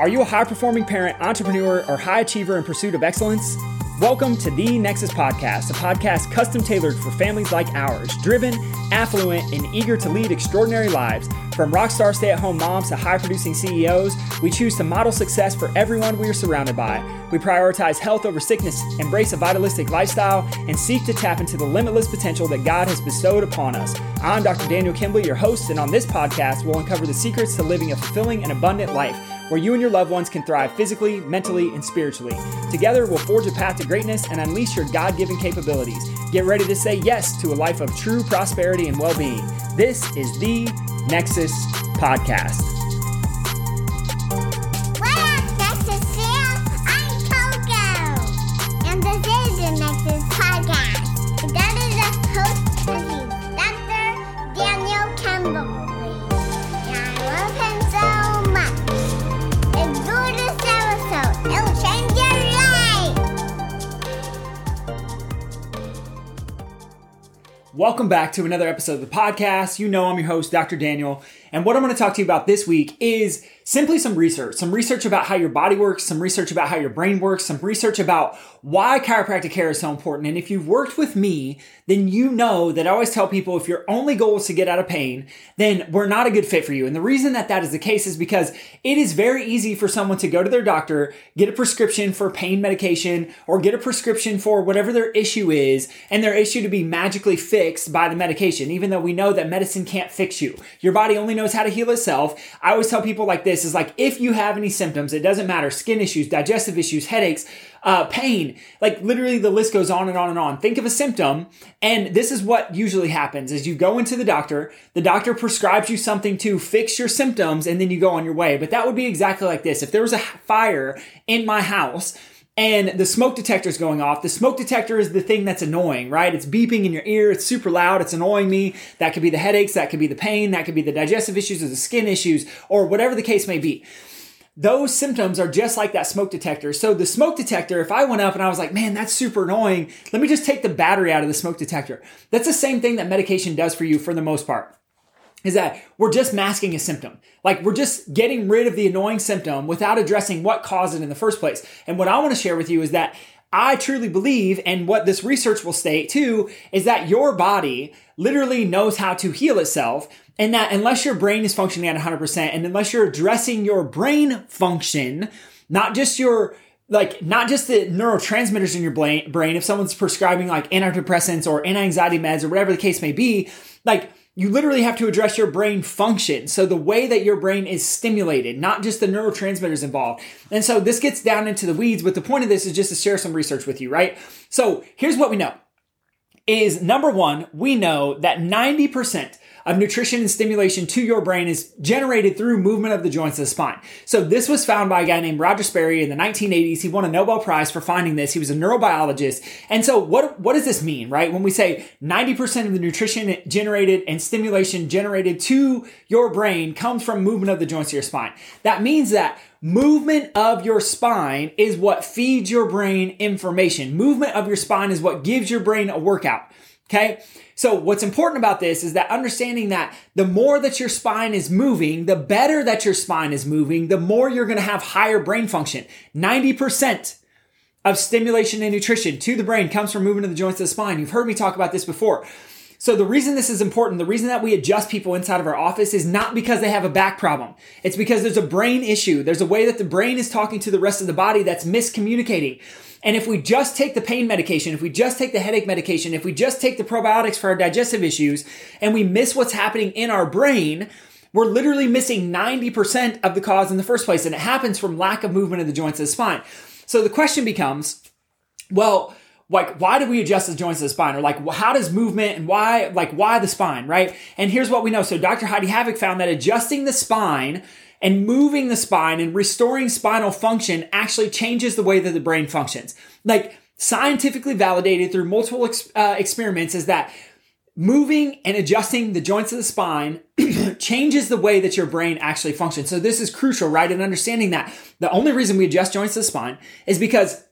Are you a high performing parent, entrepreneur, or high achiever in pursuit of excellence? Welcome to the Nexus Podcast, a podcast custom tailored for families like ours, driven, affluent, and eager to lead extraordinary lives. From rockstar stay at home moms to high producing CEOs, we choose to model success for everyone we are surrounded by. We prioritize health over sickness, embrace a vitalistic lifestyle, and seek to tap into the limitless potential that God has bestowed upon us. I'm Dr. Daniel Kimbley, your host, and on this podcast, we'll uncover the secrets to living a fulfilling and abundant life where you and your loved ones can thrive physically, mentally, and spiritually. Together, we'll forge a path to greatness and unleash your God given capabilities. Get ready to say yes to a life of true prosperity and well being. This is the Nexus Podcast. Welcome back to another episode of the podcast. You know, I'm your host, Dr. Daniel. And what I'm going to talk to you about this week is simply some research, some research about how your body works, some research about how your brain works, some research about why chiropractic care is so important. And if you've worked with me, then you know that I always tell people if your only goal is to get out of pain, then we're not a good fit for you. And the reason that that is the case is because it is very easy for someone to go to their doctor, get a prescription for pain medication, or get a prescription for whatever their issue is, and their issue to be magically fixed by the medication, even though we know that medicine can't fix you. Your body only knows how to heal itself. I always tell people like this is like if you have any symptoms, it doesn't matter skin issues, digestive issues, headaches, uh, pain, like literally the list goes on and on and on. Think of a symptom, and this is what usually happens: is you go into the doctor, the doctor prescribes you something to fix your symptoms, and then you go on your way. But that would be exactly like this: if there was a fire in my house and the smoke detector is going off. The smoke detector is the thing that's annoying, right? It's beeping in your ear. It's super loud. It's annoying me. That could be the headaches. That could be the pain. That could be the digestive issues or the skin issues or whatever the case may be. Those symptoms are just like that smoke detector. So the smoke detector, if I went up and I was like, man, that's super annoying. Let me just take the battery out of the smoke detector. That's the same thing that medication does for you for the most part is that we're just masking a symptom. Like we're just getting rid of the annoying symptom without addressing what caused it in the first place. And what I want to share with you is that I truly believe, and what this research will state too, is that your body literally knows how to heal itself. And that unless your brain is functioning at 100% and unless you're addressing your brain function, not just your like not just the neurotransmitters in your brain, if someone's prescribing like antidepressants or anti-anxiety meds or whatever the case may be, like you literally have to address your brain function. So the way that your brain is stimulated, not just the neurotransmitters involved. And so this gets down into the weeds, but the point of this is just to share some research with you, right? So here's what we know is number one, we know that 90% of nutrition and stimulation to your brain is generated through movement of the joints of the spine. So this was found by a guy named Roger Sperry in the 1980s. He won a Nobel Prize for finding this. He was a neurobiologist. And so what, what does this mean, right? When we say 90% of the nutrition generated and stimulation generated to your brain comes from movement of the joints of your spine. That means that Movement of your spine is what feeds your brain information. Movement of your spine is what gives your brain a workout. Okay. So what's important about this is that understanding that the more that your spine is moving, the better that your spine is moving, the more you're going to have higher brain function. 90% of stimulation and nutrition to the brain comes from movement of the joints of the spine. You've heard me talk about this before. So the reason this is important, the reason that we adjust people inside of our office is not because they have a back problem. It's because there's a brain issue. There's a way that the brain is talking to the rest of the body that's miscommunicating. And if we just take the pain medication, if we just take the headache medication, if we just take the probiotics for our digestive issues and we miss what's happening in our brain, we're literally missing 90% of the cause in the first place. And it happens from lack of movement of the joints of the spine. So the question becomes, well, like why do we adjust the joints of the spine? Or like how does movement and why like why the spine right? And here's what we know. So dr Heidi Haavik found that adjusting the spine and moving the spine and restoring spinal function actually changes the way that the brain functions. Like scientifically validated through multiple ex- uh, experiments is that moving and adjusting the joints of the spine changes the way that your brain actually functions. So this is crucial right in understanding that. The only reason we adjust joints of the spine is because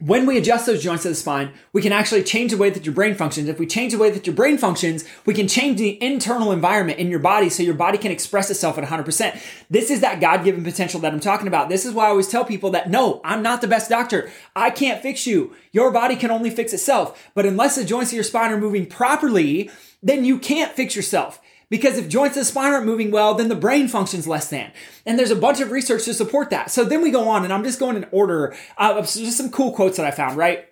when we adjust those joints of the spine, we can actually change the way that your brain functions. If we change the way that your brain functions, we can change the internal environment in your body so your body can express itself at 100%. This is that God given potential that I'm talking about. This is why I always tell people that no, I'm not the best doctor. I can't fix you. Your body can only fix itself. But unless the joints of your spine are moving properly, then you can't fix yourself. Because if joints the spine aren't moving well, then the brain functions less than. And there's a bunch of research to support that. So then we go on, and I'm just going in order of just some cool quotes that I found, right?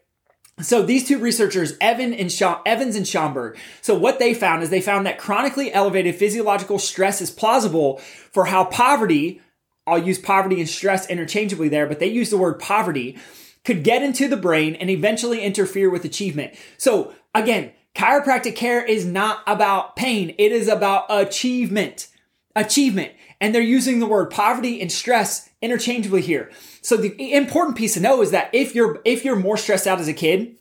So these two researchers, Evan and Scha- Evans and Schamberg, so what they found is they found that chronically elevated physiological stress is plausible for how poverty, I'll use poverty and stress interchangeably there, but they use the word poverty, could get into the brain and eventually interfere with achievement. So again, Chiropractic care is not about pain. It is about achievement. Achievement. And they're using the word poverty and stress interchangeably here. So the important piece to know is that if you're, if you're more stressed out as a kid,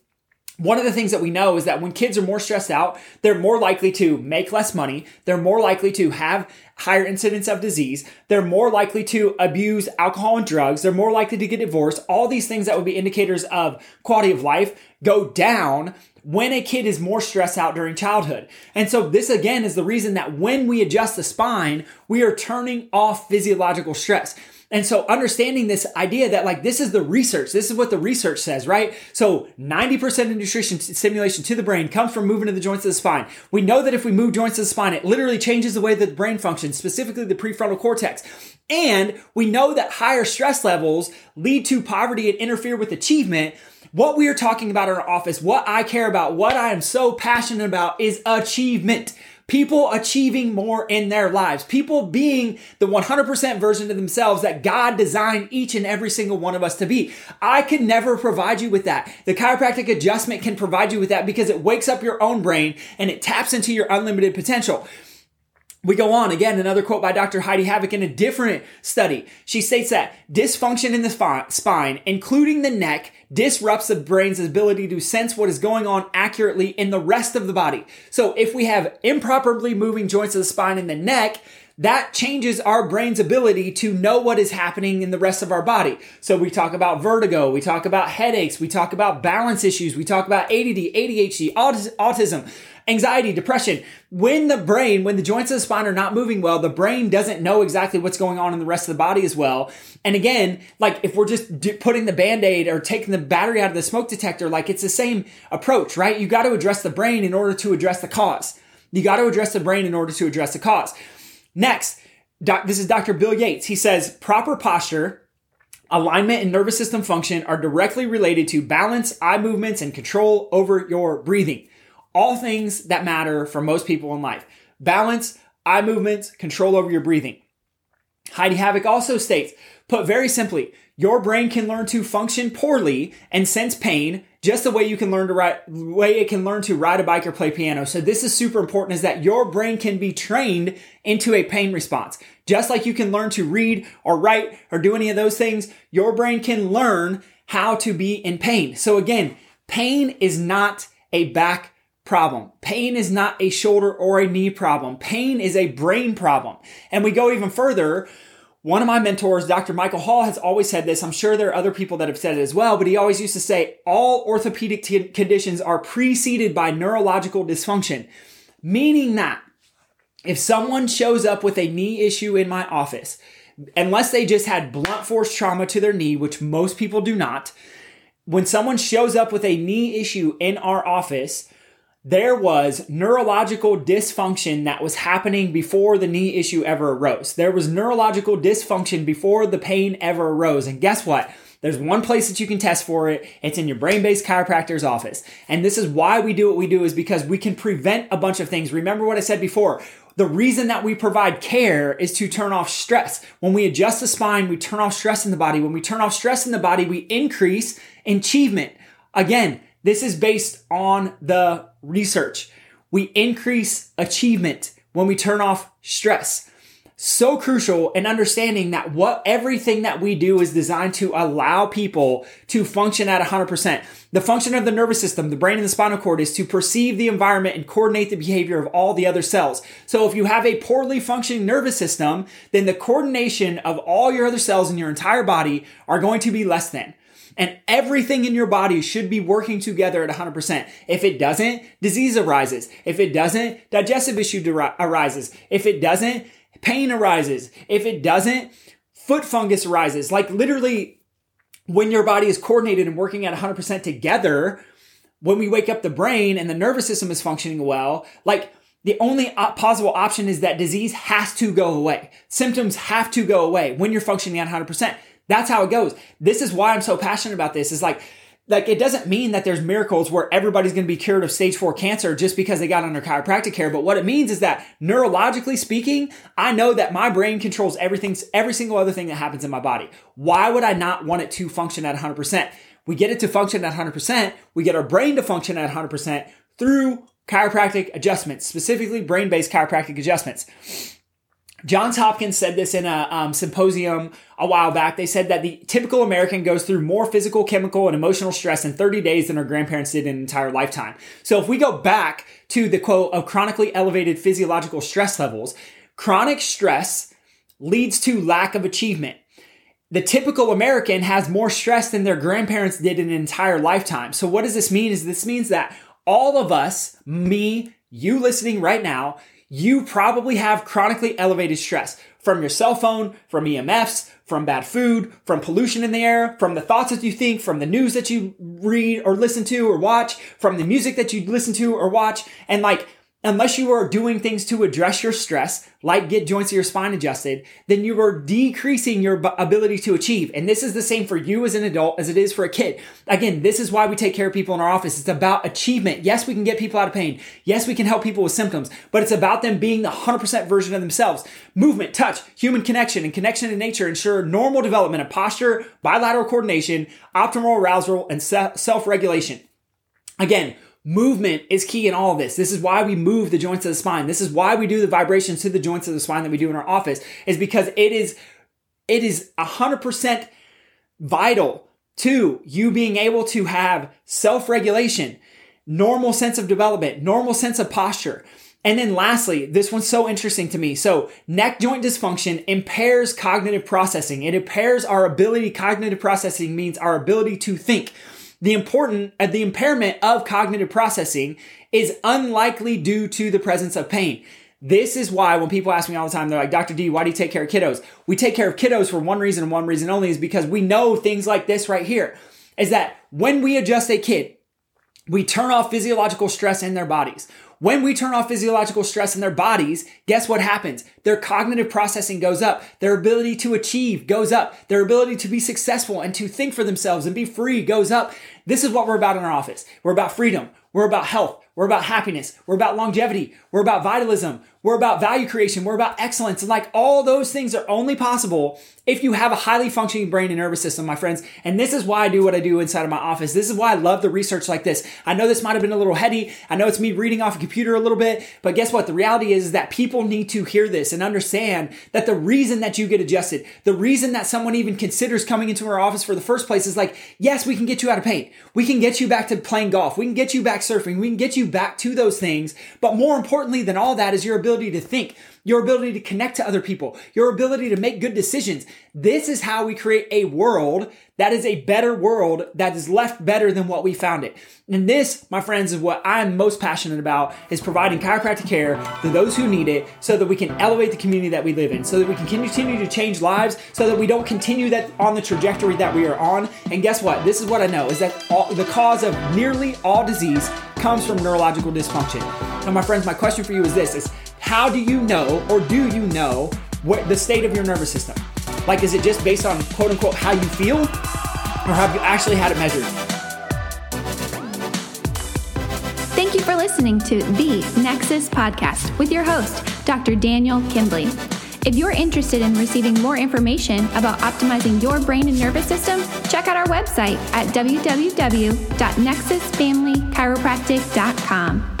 one of the things that we know is that when kids are more stressed out, they're more likely to make less money. They're more likely to have higher incidence of disease. They're more likely to abuse alcohol and drugs. They're more likely to get divorced. All these things that would be indicators of quality of life go down when a kid is more stressed out during childhood. And so this again is the reason that when we adjust the spine, we are turning off physiological stress. And so understanding this idea that like this is the research, this is what the research says, right? So 90% of nutrition stimulation to the brain comes from moving to the joints of the spine. We know that if we move joints of the spine, it literally changes the way that the brain functions, specifically the prefrontal cortex. And we know that higher stress levels lead to poverty and interfere with achievement what we are talking about in our office, what I care about, what I am so passionate about is achievement. People achieving more in their lives. People being the 100% version of themselves that God designed each and every single one of us to be. I can never provide you with that. The chiropractic adjustment can provide you with that because it wakes up your own brain and it taps into your unlimited potential. We go on again, another quote by Dr. Heidi Haavik in a different study. She states that dysfunction in the spine, including the neck, disrupts the brain's ability to sense what is going on accurately in the rest of the body. So if we have improperly moving joints of the spine in the neck, that changes our brain's ability to know what is happening in the rest of our body. So we talk about vertigo, we talk about headaches, we talk about balance issues, we talk about ADD, ADHD, autism anxiety, depression. When the brain, when the joints of the spine are not moving well, the brain doesn't know exactly what's going on in the rest of the body as well. And again, like if we're just putting the band-aid or taking the battery out of the smoke detector, like it's the same approach, right? You got to address the brain in order to address the cause. You got to address the brain in order to address the cause. Next, doc, this is Dr. Bill Yates. He says proper posture alignment and nervous system function are directly related to balance, eye movements, and control over your breathing all things that matter for most people in life balance, eye movements, control over your breathing. Heidi Haavik also states, put very simply, your brain can learn to function poorly and sense pain just the way you can learn to ride, way it can learn to ride a bike or play piano. So this is super important is that your brain can be trained into a pain response. Just like you can learn to read or write or do any of those things, your brain can learn how to be in pain. So again, pain is not a back problem. Pain is not a shoulder or a knee problem. Pain is a brain problem. And we go even further. One of my mentors, Dr. Michael Hall, has always said this. I'm sure there are other people that have said it as well, but he always used to say all orthopedic t- conditions are preceded by neurological dysfunction, meaning that if someone shows up with a knee issue in my office, unless they just had blunt force trauma to their knee, which most people do not, when someone shows up with a knee issue in our office, there was neurological dysfunction that was happening before the knee issue ever arose. There was neurological dysfunction before the pain ever arose. And guess what? There's one place that you can test for it. It's in your brain-based chiropractor's office. And this is why we do what we do is because we can prevent a bunch of things. Remember what I said before. The reason that we provide care is to turn off stress. When we adjust the spine, we turn off stress in the body. When we turn off stress in the body, we increase achievement. Again, this is based on the research. We increase achievement when we turn off stress. So crucial in understanding that what everything that we do is designed to allow people to function at 100%. The function of the nervous system, the brain and the spinal cord is to perceive the environment and coordinate the behavior of all the other cells. So if you have a poorly functioning nervous system, then the coordination of all your other cells in your entire body are going to be less than. And everything in your body should be working together at 100%. If it doesn't, disease arises. If it doesn't, digestive issue arises. If it doesn't, pain arises. If it doesn't, foot fungus arises. Like literally, when your body is coordinated and working at 100% together, when we wake up the brain and the nervous system is functioning well, like the only possible option is that disease has to go away. Symptoms have to go away when you're functioning at 100%. That's how it goes. This is why I'm so passionate about this. Is like, like it doesn't mean that there's miracles where everybody's going to be cured of stage four cancer just because they got under chiropractic care. But what it means is that neurologically speaking, I know that my brain controls everything, every single other thing that happens in my body. Why would I not want it to function at 100%? We get it to function at 100%. We get our brain to function at 100% through chiropractic adjustments, specifically brain-based chiropractic adjustments. Johns Hopkins said this in a um, symposium a while back. They said that the typical American goes through more physical, chemical, and emotional stress in 30 days than our grandparents did in an entire lifetime. So if we go back to the quote of chronically elevated physiological stress levels, chronic stress leads to lack of achievement. The typical American has more stress than their grandparents did in an entire lifetime. So what does this mean? Is this means that all of us, me, you listening right now, you probably have chronically elevated stress from your cell phone, from EMFs, from bad food, from pollution in the air, from the thoughts that you think, from the news that you read or listen to or watch, from the music that you listen to or watch. And like, unless you are doing things to address your stress, like get joints of your spine adjusted, then you are decreasing your ability to achieve. And this is the same for you as an adult as it is for a kid. Again, this is why we take care of people in our office. It's about achievement. Yes, we can get people out of pain. Yes, we can help people with symptoms, but it's about them being the 100% version of themselves. Movement, touch, human connection, and connection to nature ensure normal development of posture, bilateral coordination, optimal arousal, and self regulation. Again, Movement is key in all of this. This is why we move the joints of the spine. This is why we do the vibrations to the joints of the spine that we do in our office is because it is it is 100% vital to you being able to have self-regulation, normal sense of development, normal sense of posture. And then lastly, this one's so interesting to me. So neck joint dysfunction impairs cognitive processing. It impairs our ability, cognitive processing means our ability to think. The important, uh, the impairment of cognitive processing is unlikely due to the presence of pain. This is why when people ask me all the time, they're like, Dr. D, why do you take care of kiddos? We take care of kiddos for one reason and one reason only is because we know things like this right here is that when we adjust a kid, we turn off physiological stress in their bodies. When we turn off physiological stress in their bodies, guess what happens? Their cognitive processing goes up. Their ability to achieve goes up. Their ability to be successful and to think for themselves and be free goes up. This is what we're about in our office. We're about freedom. We're about health. We're about happiness. We're about longevity. We're about vitalism. We're about value creation. We're about excellence. And like all those things are only possible if you have a highly functioning brain and nervous system, my friends. And this is why I do what I do inside of my office. This is why I love the research like this. I know this might have been a little heady. I know it's me reading off a computer a little bit, but guess what? The reality is, is that people need to hear this and understand that the reason that you get adjusted, the reason that someone even considers coming into our office for the first place is like, yes, we can get you out of pain. We can get you back to playing golf. We can get you back surfing. We can get you back to those things. But more importantly than all that is your ability to think, your ability to connect to other people, your ability to make good decisions. This is how we create a world that is a better world that is left better than what we found it. And this, my friends, is what I'm most passionate about is providing chiropractic care to those who need it so that we can elevate the community that we live in, so that we can continue to change lives, so that we don't continue that on the trajectory that we are on. And guess what? This is what I know is that all, the cause of nearly all disease comes from neurological dysfunction. Now, my friends, my question for you is this is how do you know or do you know what the state of your nervous system? Like, is it just based on quote unquote how you feel? Or have you actually had it measured? Thank you for listening to the Nexus Podcast with your host, Dr. Daniel Kindley. If you're interested in receiving more information about optimizing your brain and nervous system, check out our website at www.nexusfamilychiropractic.com.